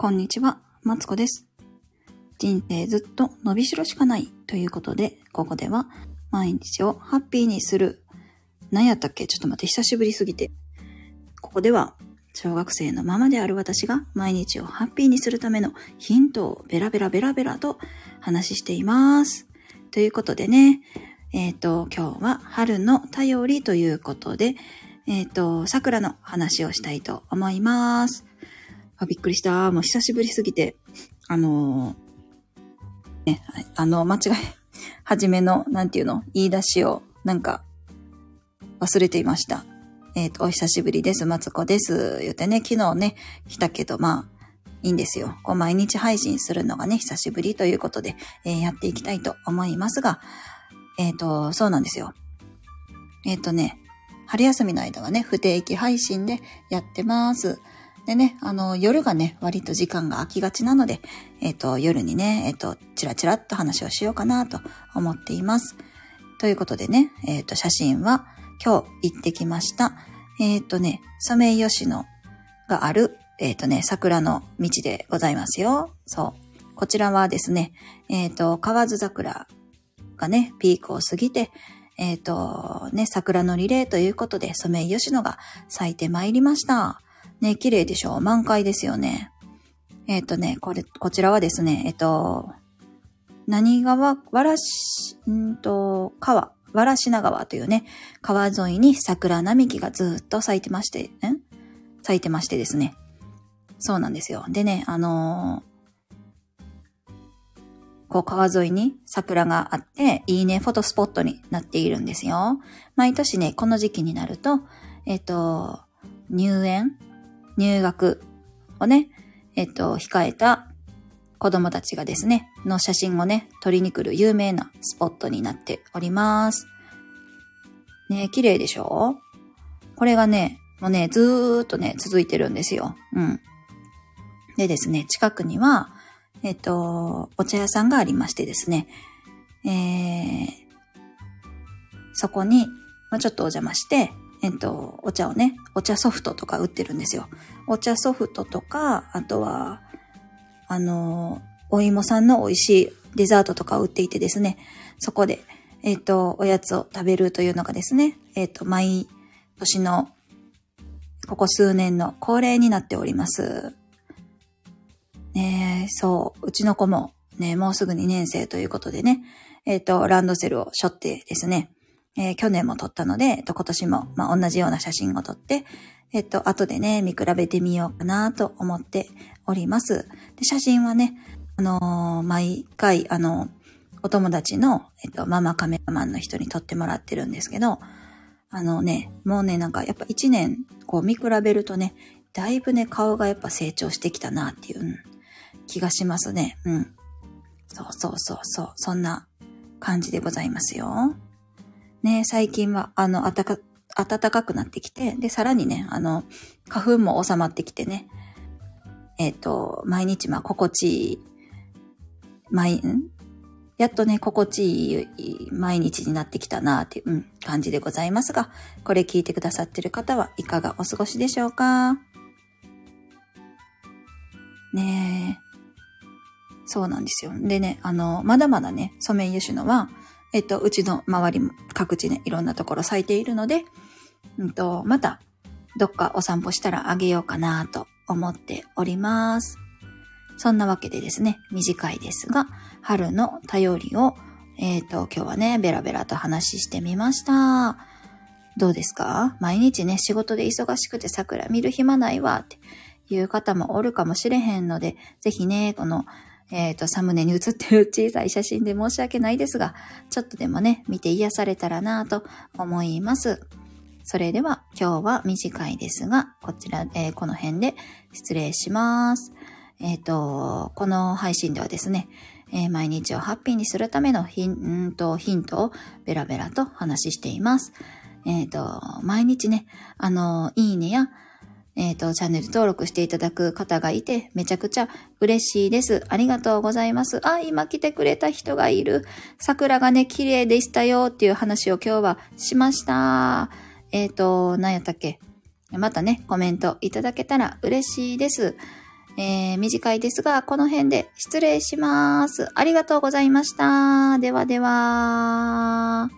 こんにちは、マツコです。人生ずっと伸びしろしかないということで、ここでは毎日をハッピーにする。何やったっけ？ちょっと待って、久しぶりすぎて。ここでは、小学生のままである私が毎日をハッピーにするためのヒントをベラベラベラベラと話しています。ということでね、えっ、と、今日は春の便りということで、えっ、と、桜の話をしたいと思います。あ、びっくりした。もう久しぶりすぎて、あのーね、あの、間違い、はじめの、なんていうの、言い出しを、なんか、忘れていました。えっ、と、お久しぶりです。マツコです。言ってね、昨日ね、来たけど、まあ、いいんですよ。こう、毎日配信するのがね、久しぶりということで、えーやっていきたいと思いますが、えっ、と、そうなんですよ。えっ、とね、春休みの間はね、不定期配信でやってます。でね、あの、夜がね、割と時間が空きがちなので、えっ、と、夜にね、えっ、と、チラチラっと話をしようかなと思っています。ということでね、えっ、と、写真は今日行ってきました。えっ、とね、ソメイヨシノがある、えっ、とね、桜の道でございますよ。そう。こちらはですね、えっ、と、河津桜がね、ピークを過ぎて、えっ、と、ね、桜のリレーということで、ソメイヨシノが咲いてまいりました。ね、綺麗でしょ？満開ですよね。えっ、とね、これ、こちらはですね、えっ、と、何川、わらし、んと、川、わらしな川というね、川沿いに桜並木がずっと咲いてまして、ん？咲いてましてですね。そうなんですよ。でね、あのーこう川沿いに桜があって、いいねフォトスポットになっているんですよ。毎年ね、この時期になると、えっ、と、入園入学をね、えっ、と、控えた子供たちがですね、の写真をね、撮りに来る有名なスポットになっております。ね綺麗でしょ？これがね、もうね、ずーっとね、続いてるんですよ。うん。でですね、近くには、えっ、と、お茶屋さんがありましてですね、えー、そこに、まあ、ちょっとお邪魔して、えっ、と、お茶をね、お茶ソフトとか売ってるんですよ。お茶ソフトとか、あとは、あの、お芋さんの美味しいデザートとかを売っていてですね、そこで、えっ、と、おやつを食べるというのがですね、えっ、と、毎年の、ここ数年の恒例になっております。ねえ、そう、うちの子も、ね、もうすぐ2年生ということでね、えっ、と、ランドセルを背負ってですね、えー去年も撮ったので、えっと、今年も、まあ、同じような写真を撮って、えっと、後でね、見比べてみようかなと思っております。で写真はね、あのー毎回、あのお友達の、えっと、ママカメラマンの人に撮ってもらってるんですけど、あのね、もうね、なんかやっぱ一年、こう見比べるとね、だいぶね、顔がやっぱ成長してきたなっていう、気がしますね。うん。そうそうそうそう、そんな感じでございますよ。ね、最近は、あの、暖か、暖かくなってきて、で、さらにね、あの、花粉も収まってきてね、えっ、と、毎日、まあ、心地いい、毎、ん？やっとね、心地いい毎日になってきたなっていう、うん、感じでございますが、これ聞いてくださってる方はいかがお過ごしでしょうか？ねえ。そうなんですよ。でね、あの、まだまだね、ソメイヨシノは、えっと、うちの周りも各地ね、いろんなところ咲いているので、うんと、また、どっかお散歩したらあげようかなと思っております。そんなわけでですね、短いですが、春の便りを、えっ、と、今日はね、ベラベラと話してみました。どうですか？毎日ね、仕事で忙しくて桜見る暇ないわっていう方もおるかもしれへんので、ぜひね、この、えっ、と、サムネに写ってる小さい写真で申し訳ないですが、ちょっとでもね、見て癒されたらなぁと思います。それでは今日は短いですが、こちら、えーこの辺で失礼します。えっ、と、この配信ではですね、えー毎日をハッピーにするためのヒンんとヒントをベラベラと話しています。えっ、と、毎日ね、あの、いいねや、えっ、と、チャンネル登録していただく方がいて、めちゃくちゃ嬉しいです。ありがとうございます。あ、今来てくれた人がいる。桜がね、綺麗でしたよっていう話を今日はしました。えっ、と、何やったっけ？またね、コメントいただけたら嬉しいです。えー、短いですが、この辺で失礼します。ありがとうございました。ではでは。